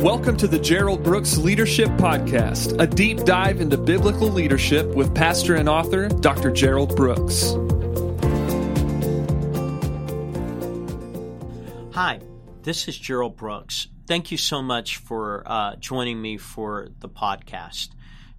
Welcome to the Gerald Brooks Leadership Podcast, a deep dive into biblical leadership with pastor and author Dr. Gerald Brooks. Hi, this is Gerald Brooks. Thank you so much for uh, joining me for the podcast.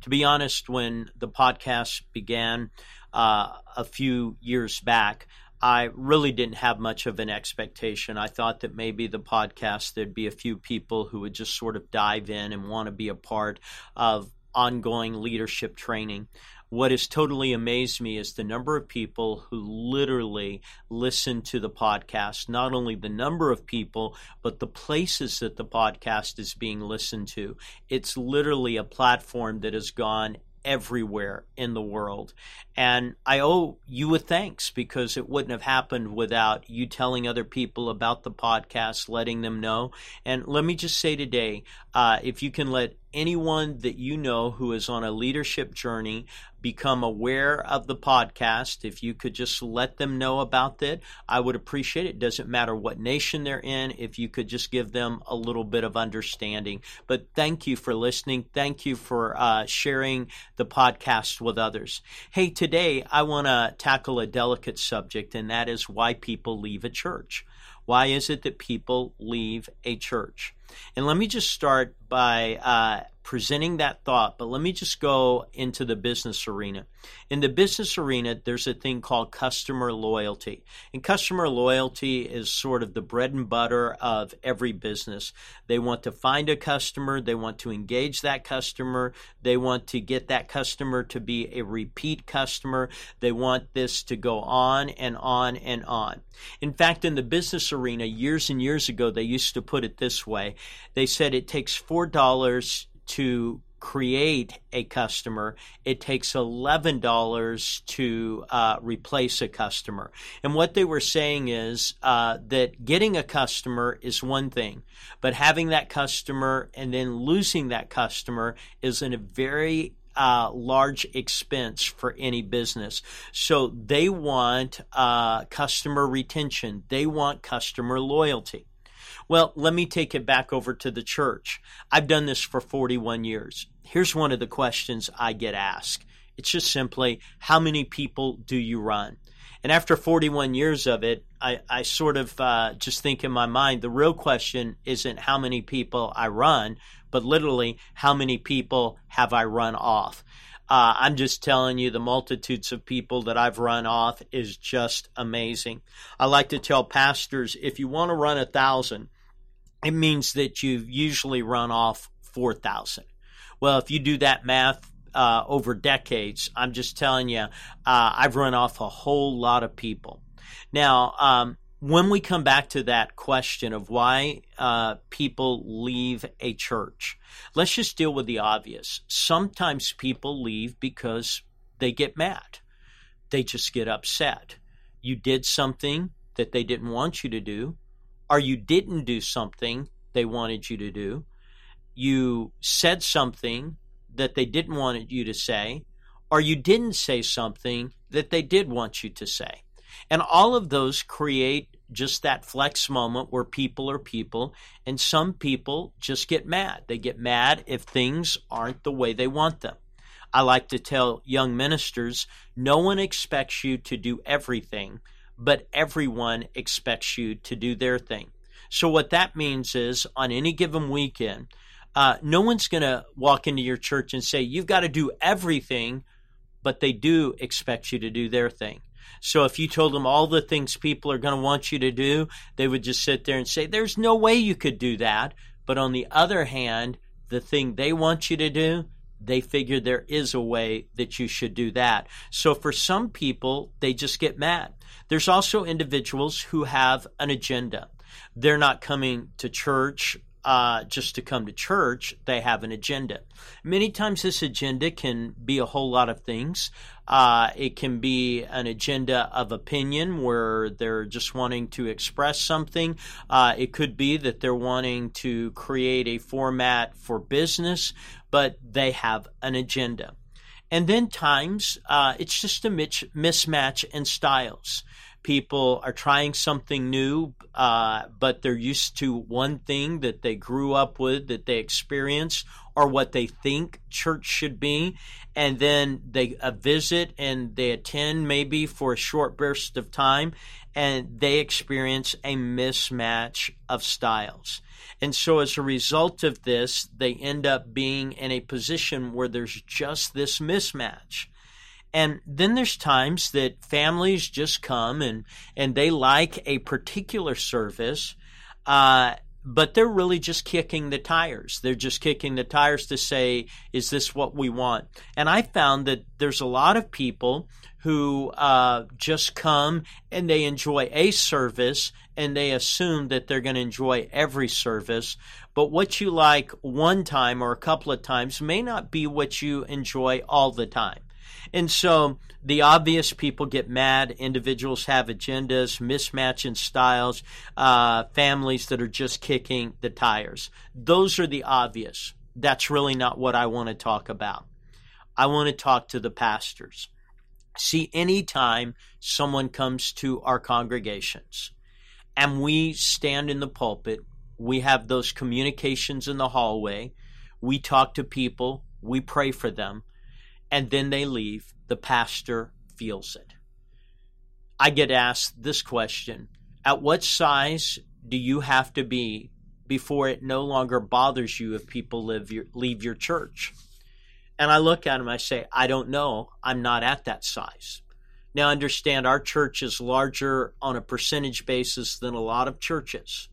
To be honest, when the podcast began uh, a few years back, I really didn't have much of an expectation. I thought that maybe the podcast, there'd be a few people who would just sort of dive in and want to be a part of ongoing leadership training. What has totally amazed me is the number of people who literally listen to the podcast. Not only the number of people, but the places that the podcast is being listened to. It's literally a platform that has gone everywhere in the world. And I owe you a thanks because it wouldn't have happened without you telling other people about the podcast, letting them know. And let me just say today uh, if you can let anyone that you know who is on a leadership journey become aware of the podcast, if you could just let them know about it, I would appreciate it. Doesn't matter what nation they're in, if you could just give them a little bit of understanding. But thank you for listening. Thank you for uh, sharing the podcast with others. Hey, today I want to tackle a delicate subject, and that is why people leave a church. Why is it that people leave a church? And let me just start by uh, presenting that thought, but let me just go into the business arena. In the business arena, there's a thing called customer loyalty. And customer loyalty is sort of the bread and butter of every business. They want to find a customer, they want to engage that customer, they want to get that customer to be a repeat customer, they want this to go on and on and on. In fact, in the business arena, years and years ago, they used to put it this way they said it takes $4 to create a customer, it takes $11 to uh, replace a customer. And what they were saying is uh, that getting a customer is one thing, but having that customer and then losing that customer is in a very uh, large expense for any business. So they want uh, customer retention, they want customer loyalty. Well, let me take it back over to the church. I've done this for 41 years. Here's one of the questions I get asked it's just simply, how many people do you run? And after 41 years of it, I, I sort of uh, just think in my mind the real question isn't how many people I run, but literally how many people have I run off. Uh, I'm just telling you, the multitudes of people that I've run off is just amazing. I like to tell pastors if you want to run a thousand, it means that you've usually run off 4,000. Well, if you do that math uh, over decades, I'm just telling you, uh, I've run off a whole lot of people. Now, um, when we come back to that question of why uh, people leave a church, let's just deal with the obvious. Sometimes people leave because they get mad, they just get upset. You did something that they didn't want you to do, or you didn't do something they wanted you to do. You said something that they didn't want you to say, or you didn't say something that they did want you to say. And all of those create just that flex moment where people are people, and some people just get mad. They get mad if things aren't the way they want them. I like to tell young ministers no one expects you to do everything, but everyone expects you to do their thing. So, what that means is on any given weekend, uh, no one's going to walk into your church and say, You've got to do everything, but they do expect you to do their thing. So if you told them all the things people are going to want you to do, they would just sit there and say, There's no way you could do that. But on the other hand, the thing they want you to do, they figure there is a way that you should do that. So for some people, they just get mad. There's also individuals who have an agenda. They're not coming to church uh, just to come to church, they have an agenda. Many times, this agenda can be a whole lot of things. Uh, it can be an agenda of opinion where they're just wanting to express something. Uh, it could be that they're wanting to create a format for business, but they have an agenda. And then times uh, it's just a mismatch in styles people are trying something new, uh, but they're used to one thing that they grew up with, that they experience, or what they think church should be. And then they uh, visit and they attend maybe for a short burst of time, and they experience a mismatch of styles. And so, as a result of this, they end up being in a position where there's just this mismatch. And then there's times that families just come and, and they like a particular service, uh, but they're really just kicking the tires. They're just kicking the tires to say, is this what we want? And I found that there's a lot of people who uh, just come and they enjoy a service and they assume that they're going to enjoy every service. But what you like one time or a couple of times may not be what you enjoy all the time. And so the obvious people get mad. Individuals have agendas, mismatch in styles, uh, families that are just kicking the tires. Those are the obvious. That's really not what I want to talk about. I want to talk to the pastors. See, anytime someone comes to our congregations and we stand in the pulpit, we have those communications in the hallway, we talk to people, we pray for them and then they leave, the pastor feels it. I get asked this question At what size do you have to be before it no longer bothers you if people live your, leave your church? And I look at them, I say, I don't know. I'm not at that size. Now, understand our church is larger on a percentage basis than a lot of churches,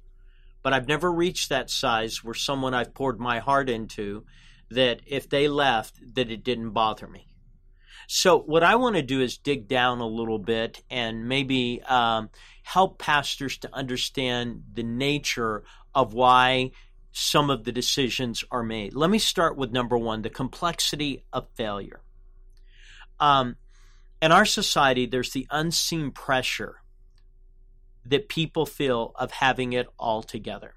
but I've never reached that size where someone I've poured my heart into that if they left, that it didn't bother me. So, what I want to do is dig down a little bit and maybe um, help pastors to understand the nature of why some of the decisions are made. Let me start with number one the complexity of failure. Um, in our society, there's the unseen pressure that people feel of having it all together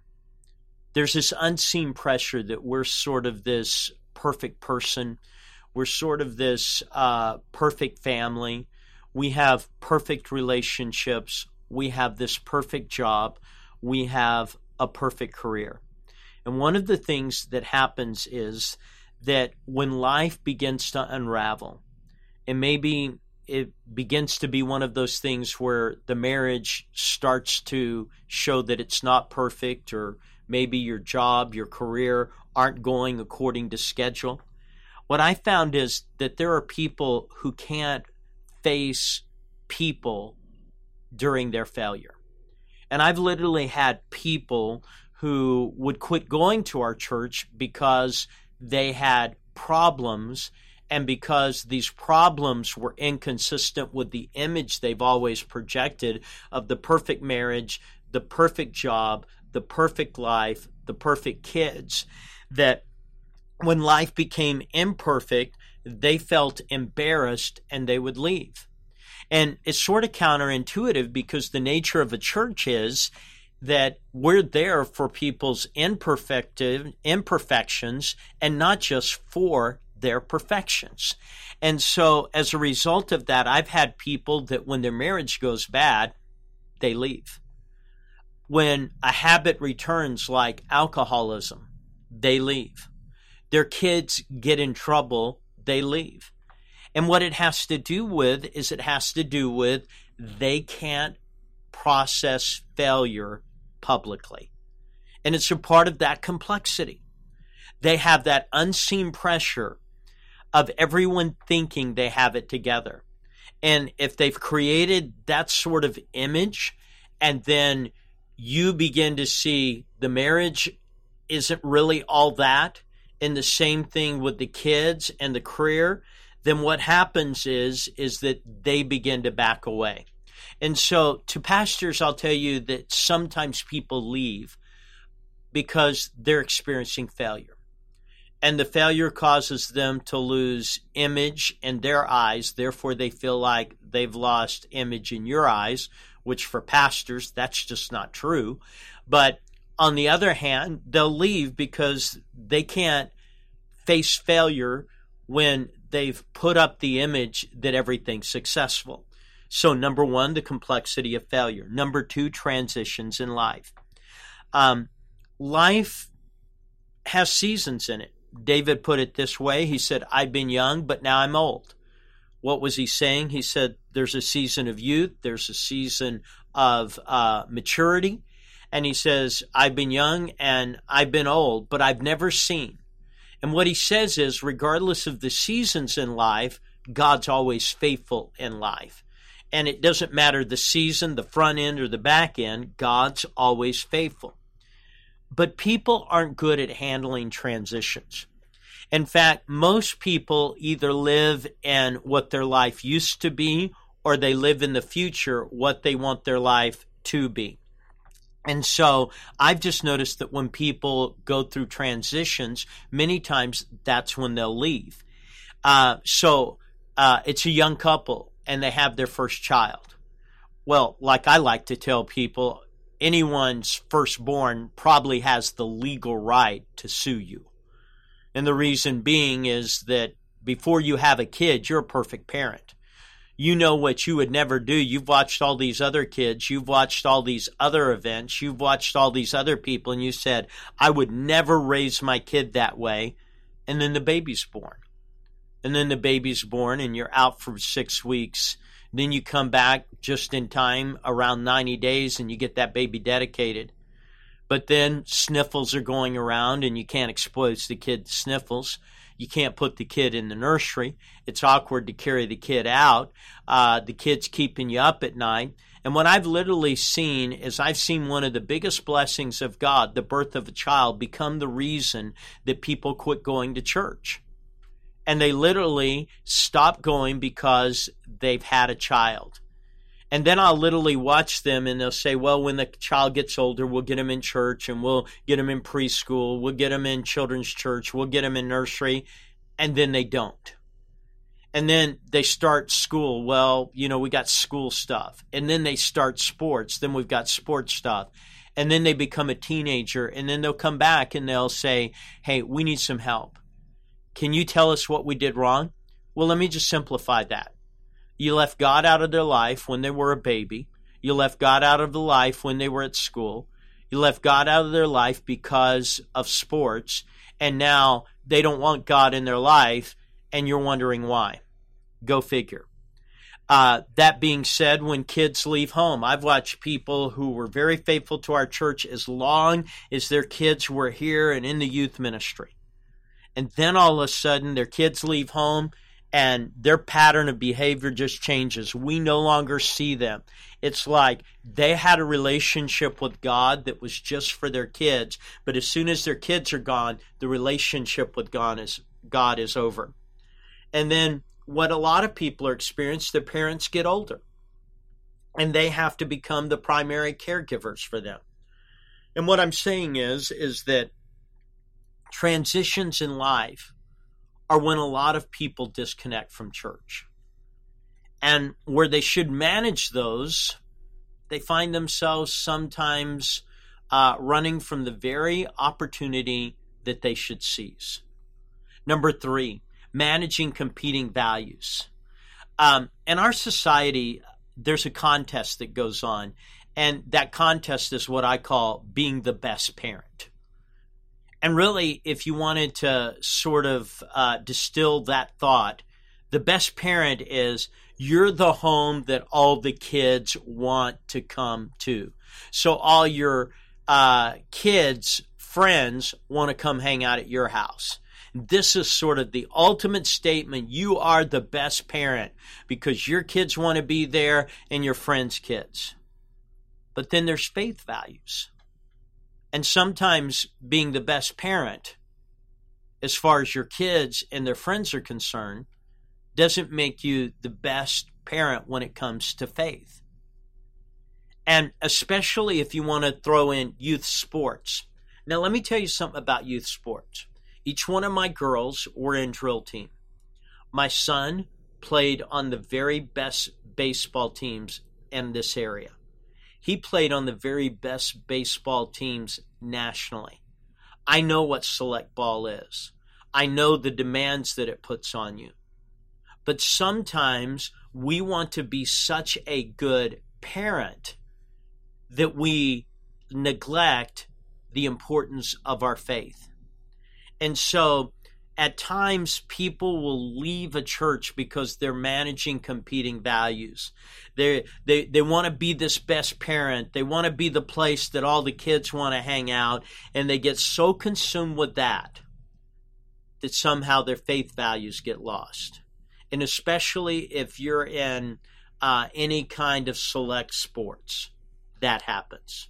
there's this unseen pressure that we're sort of this perfect person. We're sort of this uh, perfect family. We have perfect relationships. We have this perfect job. We have a perfect career. And one of the things that happens is that when life begins to unravel, and maybe it begins to be one of those things where the marriage starts to show that it's not perfect or maybe your job, your career aren't going according to schedule. What I found is that there are people who can't face people during their failure. And I've literally had people who would quit going to our church because they had problems and because these problems were inconsistent with the image they've always projected of the perfect marriage, the perfect job, the perfect life, the perfect kids, that when life became imperfect, they felt embarrassed and they would leave. And it's sort of counterintuitive because the nature of a church is that we're there for people's imperfections and not just for their perfections. And so as a result of that, I've had people that when their marriage goes bad, they leave when a habit returns like alcoholism, they leave. Their kids get in trouble, they leave. And what it has to do with is it has to do with they can't process failure publicly. And it's a part of that complexity. They have that unseen pressure of everyone thinking they have it together. And if they've created that sort of image and then you begin to see the marriage isn't really all that, and the same thing with the kids and the career, then what happens is is that they begin to back away. And so to pastors, I'll tell you that sometimes people leave because they're experiencing failure. And the failure causes them to lose image in their eyes. Therefore, they feel like they've lost image in your eyes, which for pastors, that's just not true. But on the other hand, they'll leave because they can't face failure when they've put up the image that everything's successful. So, number one, the complexity of failure. Number two, transitions in life. Um, life has seasons in it. David put it this way He said, I've been young, but now I'm old. What was he saying? He said, There's a season of youth, there's a season of uh, maturity. And he says, I've been young and I've been old, but I've never seen. And what he says is, regardless of the seasons in life, God's always faithful in life. And it doesn't matter the season, the front end, or the back end, God's always faithful. But people aren't good at handling transitions. In fact, most people either live in what their life used to be or they live in the future what they want their life to be. And so I've just noticed that when people go through transitions, many times that's when they'll leave. Uh, so uh, it's a young couple and they have their first child. Well, like I like to tell people, anyone's firstborn probably has the legal right to sue you. And the reason being is that before you have a kid, you're a perfect parent. You know what you would never do. You've watched all these other kids, you've watched all these other events, you've watched all these other people, and you said, I would never raise my kid that way. And then the baby's born. And then the baby's born, and you're out for six weeks then you come back just in time around 90 days and you get that baby dedicated. But then sniffles are going around and you can't expose the kid to sniffles. You can't put the kid in the nursery. It's awkward to carry the kid out. Uh, the kid's keeping you up at night. And what I've literally seen is I've seen one of the biggest blessings of God, the birth of a child, become the reason that people quit going to church and they literally stop going because they've had a child. And then I'll literally watch them and they'll say, well, when the child gets older, we'll get him in church and we'll get him in preschool, we'll get him in children's church, we'll get him in nursery. And then they don't. And then they start school. Well, you know, we got school stuff. And then they start sports. Then we've got sports stuff. And then they become a teenager. And then they'll come back and they'll say, hey, we need some help can you tell us what we did wrong? Well, let me just simplify that. You left God out of their life when they were a baby. You left God out of the life when they were at school. You left God out of their life because of sports. And now they don't want God in their life, and you're wondering why. Go figure. Uh, that being said, when kids leave home, I've watched people who were very faithful to our church as long as their kids were here and in the youth ministry and then all of a sudden their kids leave home and their pattern of behavior just changes. We no longer see them. It's like they had a relationship with God that was just for their kids, but as soon as their kids are gone, the relationship with God is God is over. And then what a lot of people are experiencing, their parents get older and they have to become the primary caregivers for them. And what I'm saying is is that transitions in life are when a lot of people disconnect from church. And where they should manage those, they find themselves sometimes uh, running from the very opportunity that they should seize. Number three, managing competing values. Um, in our society, there's a contest that goes on, and that contest is what I call being the best parent. And really, if you wanted to sort of uh, distill that thought, the best parent is you're the home that all the kids want to come to. So all your uh, kids' friends want to come hang out at your house. This is sort of the ultimate statement. You are the best parent because your kids want to be there and your friends' kids. But then there's faith values. And sometimes being the best parent, as far as your kids and their friends are concerned, doesn't make you the best parent when it comes to faith. And especially if you want to throw in youth sports. Now, let me tell you something about youth sports. Each one of my girls were in drill team. My son played on the very best baseball teams in this area. He played on the very best baseball teams nationally. I know what select ball is. I know the demands that it puts on you. But sometimes we want to be such a good parent that we neglect the importance of our faith. And so at times people will leave a church because they're managing competing values. They they they want to be this best parent. They want to be the place that all the kids want to hang out and they get so consumed with that that somehow their faith values get lost. And especially if you're in uh, any kind of select sports, that happens.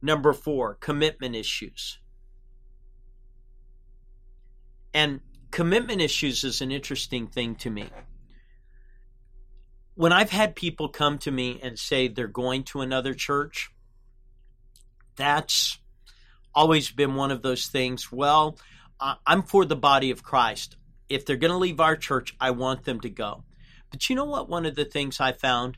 Number four, commitment issues. And commitment issues is an interesting thing to me. When I've had people come to me and say they're going to another church, that's always been one of those things. Well, I'm for the body of Christ. If they're going to leave our church, I want them to go. But you know what? One of the things I found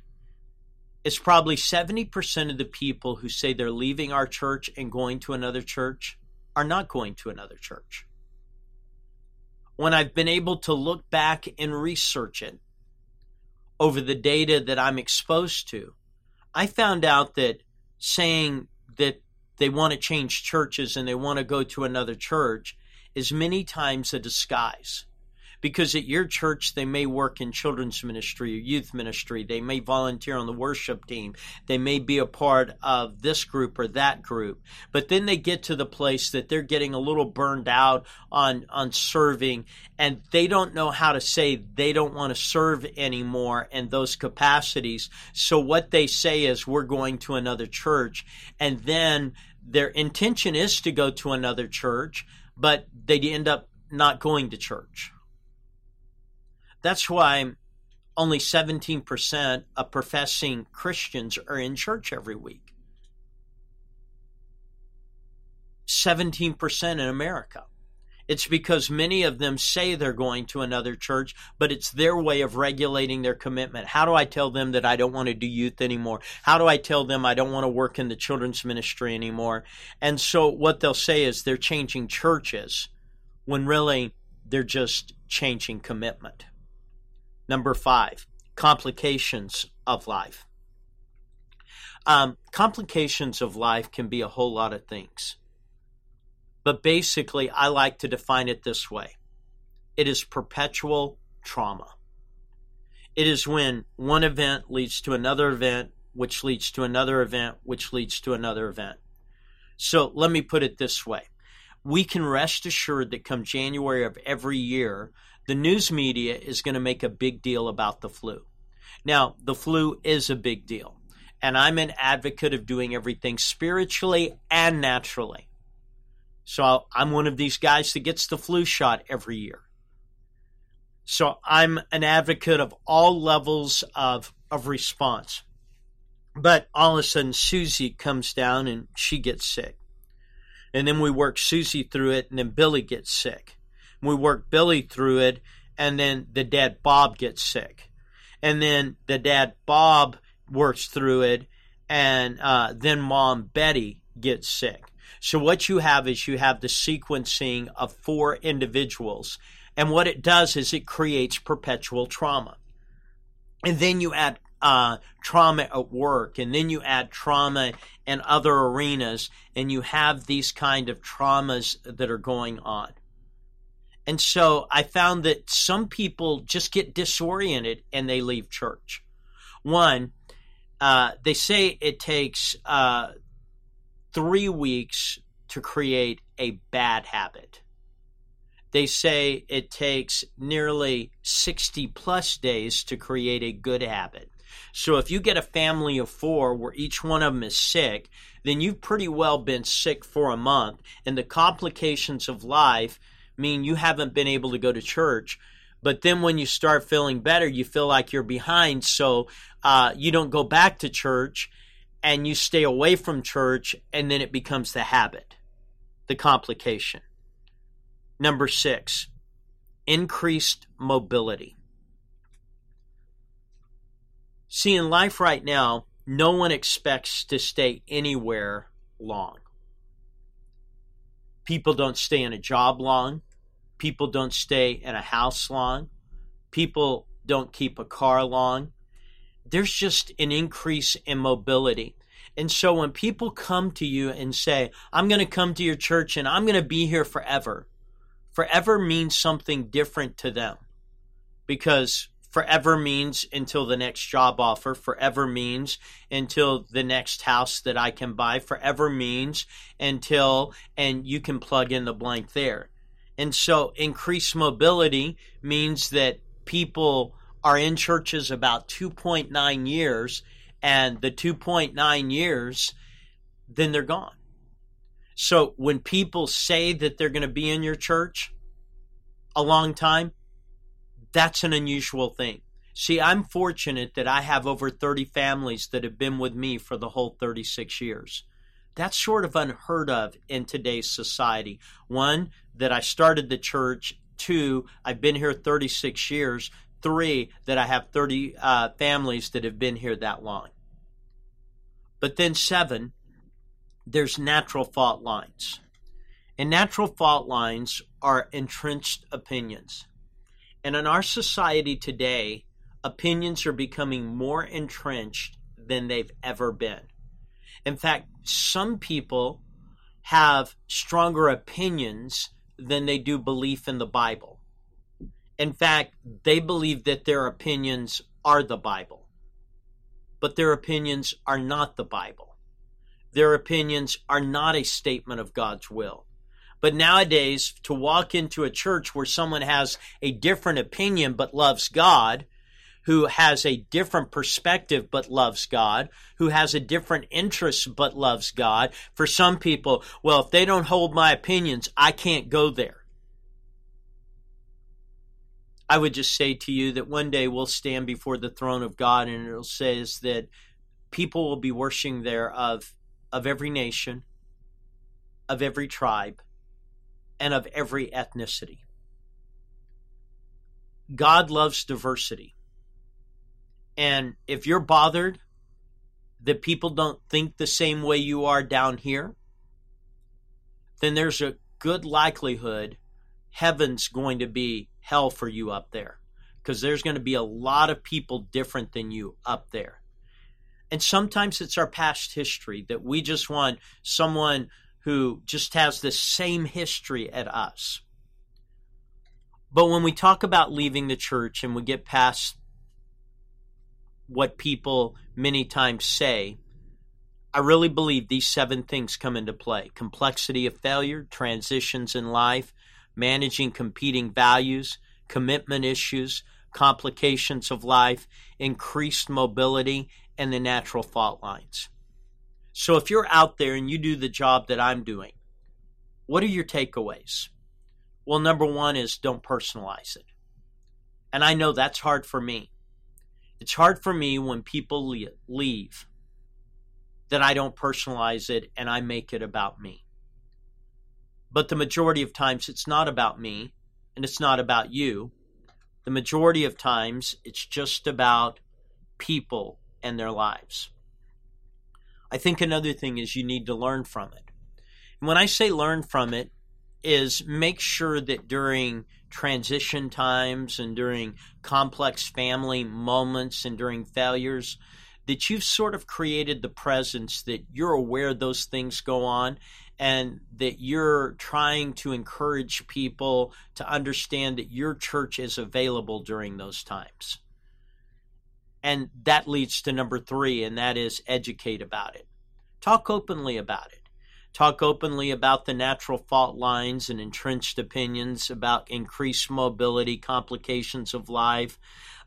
is probably 70% of the people who say they're leaving our church and going to another church are not going to another church when I've been able to look back and research it over the data that I'm exposed to, I found out that saying that they want to change churches and they want to go to another church is many times a disguise because at your church they may work in children's ministry or youth ministry. They may volunteer on the worship team. They may be a part of this group or that group. But then they get to the place that they're getting a little burned out on on serving and they don't know how to say they don't want to serve anymore in those capacities. So what they say is we're going to another church. And then their intention is to go to another church but they end up not going to church that's why only 17% of professing Christians are in church every week. 17% in America. It's because many of them say they're going to another church, but it's their way of regulating their commitment. How do I tell them that I don't want to do youth anymore? How do I tell them I don't want to work in the children's ministry anymore? And so what they'll say is they're changing churches when really they're just changing commitment. Number five, complications of life. Um, complications of life can be a whole lot of things. But basically, I like to define it this way it is perpetual trauma. It is when one event leads to another event, which leads to another event, which leads to another event. So let me put it this way we can rest assured that come January of every year, the news media is going to make a big deal about the flu. Now, the flu is a big deal, and I'm an advocate of doing everything spiritually and naturally. So I'm one of these guys that gets the flu shot every year. So I'm an advocate of all levels of, of response. But all of a sudden, Susie comes down and she gets sick. And then we work Susie through it, and then Billy gets sick we work Billy through it, and then the dad Bob gets sick, and then the dad Bob works through it, and uh, then mom Betty gets sick. So what you have is you have the sequencing of four individuals, and what it does is it creates perpetual trauma, and then you add uh, trauma at work, and then you add trauma in other arenas, and you have these kind of traumas that are going on. And so I found that some people just get disoriented and they leave church. One, uh, they say it takes uh, three weeks to create a bad habit. They say it takes nearly 60 plus days to create a good habit. So if you get a family of four where each one of them is sick, then you've pretty well been sick for a month. And the complications of life mean you haven't been able to go to church. But then when you start feeling better, you feel like you're behind. So uh, you don't go back to church and you stay away from church, and then it becomes the habit, the complication. Number six, increased mobility. See, in life right now, no one expects to stay anywhere long. People don't stay in a job long. People don't stay in a house long. People don't keep a car long. There's just an increase in mobility. And so when people come to you and say, I'm going to come to your church and I'm going to be here forever, forever means something different to them because forever means until the next job offer, forever means until the next house that I can buy, forever means until, and you can plug in the blank there. And so increased mobility means that people are in churches about 2.9 years, and the 2.9 years, then they're gone. So when people say that they're going to be in your church a long time, that's an unusual thing. See, I'm fortunate that I have over 30 families that have been with me for the whole 36 years. That's sort of unheard of in today's society. One, that I started the church. Two, I've been here 36 years. Three, that I have 30 uh, families that have been here that long. But then, seven, there's natural fault lines. And natural fault lines are entrenched opinions. And in our society today, opinions are becoming more entrenched than they've ever been. In fact, some people have stronger opinions than they do belief in the Bible. In fact, they believe that their opinions are the Bible, but their opinions are not the Bible. Their opinions are not a statement of God's will. But nowadays, to walk into a church where someone has a different opinion but loves God, who has a different perspective but loves God, who has a different interest but loves God. For some people, well, if they don't hold my opinions, I can't go there. I would just say to you that one day we'll stand before the throne of God and it'll says that people will be worshiping there of of every nation, of every tribe, and of every ethnicity. God loves diversity. And if you're bothered that people don't think the same way you are down here, then there's a good likelihood heaven's going to be hell for you up there because there's going to be a lot of people different than you up there. And sometimes it's our past history that we just want someone who just has the same history at us. But when we talk about leaving the church and we get past what people many times say, I really believe these seven things come into play complexity of failure, transitions in life, managing competing values, commitment issues, complications of life, increased mobility, and the natural fault lines. So if you're out there and you do the job that I'm doing, what are your takeaways? Well, number one is don't personalize it. And I know that's hard for me. It's hard for me when people leave that I don't personalize it and I make it about me. But the majority of times it's not about me and it's not about you. The majority of times it's just about people and their lives. I think another thing is you need to learn from it. And when I say learn from it, is make sure that during transition times and during complex family moments and during failures, that you've sort of created the presence that you're aware those things go on and that you're trying to encourage people to understand that your church is available during those times. And that leads to number three, and that is educate about it. Talk openly about it. Talk openly about the natural fault lines and entrenched opinions about increased mobility, complications of life.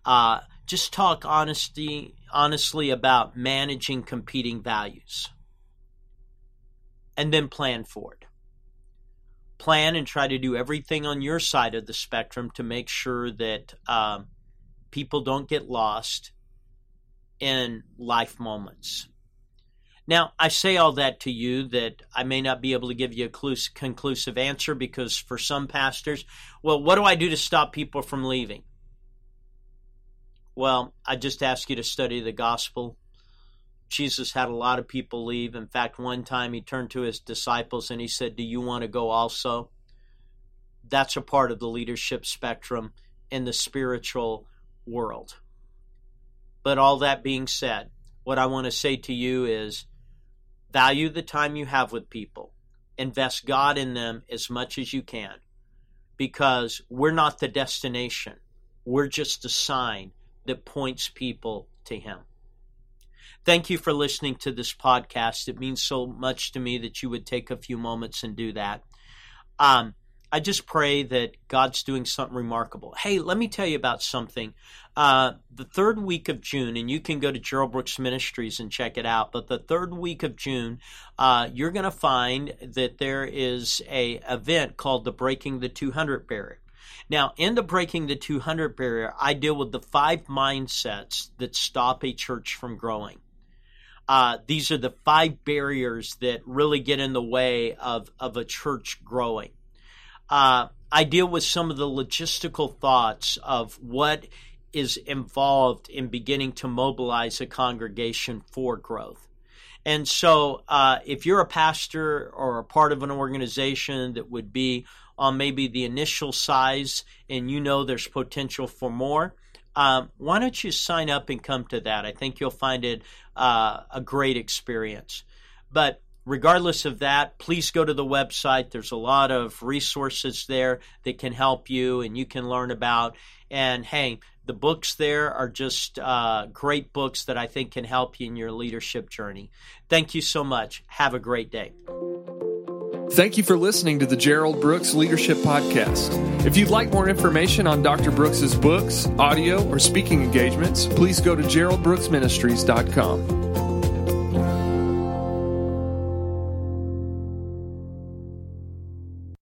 Uh, just talk honesty, honestly about managing competing values. And then plan for it. Plan and try to do everything on your side of the spectrum to make sure that um, people don't get lost in life moments. Now, I say all that to you that I may not be able to give you a conclusive answer because for some pastors, well, what do I do to stop people from leaving? Well, I just ask you to study the gospel. Jesus had a lot of people leave. In fact, one time he turned to his disciples and he said, Do you want to go also? That's a part of the leadership spectrum in the spiritual world. But all that being said, what I want to say to you is value the time you have with people, invest God in them as much as you can, because we're not the destination. We're just a sign that points people to Him. Thank you for listening to this podcast. It means so much to me that you would take a few moments and do that. Um, I just pray that God's doing something remarkable. Hey, let me tell you about something. Uh, the third week of June, and you can go to Gerald Brooks Ministries and check it out. But the third week of June, uh, you're going to find that there is a event called the Breaking the 200 Barrier. Now, in the Breaking the 200 Barrier, I deal with the five mindsets that stop a church from growing. Uh, these are the five barriers that really get in the way of, of a church growing. Uh, I deal with some of the logistical thoughts of what is involved in beginning to mobilize a congregation for growth. And so, uh, if you're a pastor or a part of an organization that would be on maybe the initial size and you know there's potential for more, um, why don't you sign up and come to that? I think you'll find it uh, a great experience. But regardless of that, please go to the website. There's a lot of resources there that can help you and you can learn about. And hey, the books there are just uh, great books that I think can help you in your leadership journey. Thank you so much. Have a great day. Thank you for listening to the Gerald Brooks Leadership Podcast. If you'd like more information on Dr. Brooks's books, audio, or speaking engagements, please go to geraldbrooksministries.com.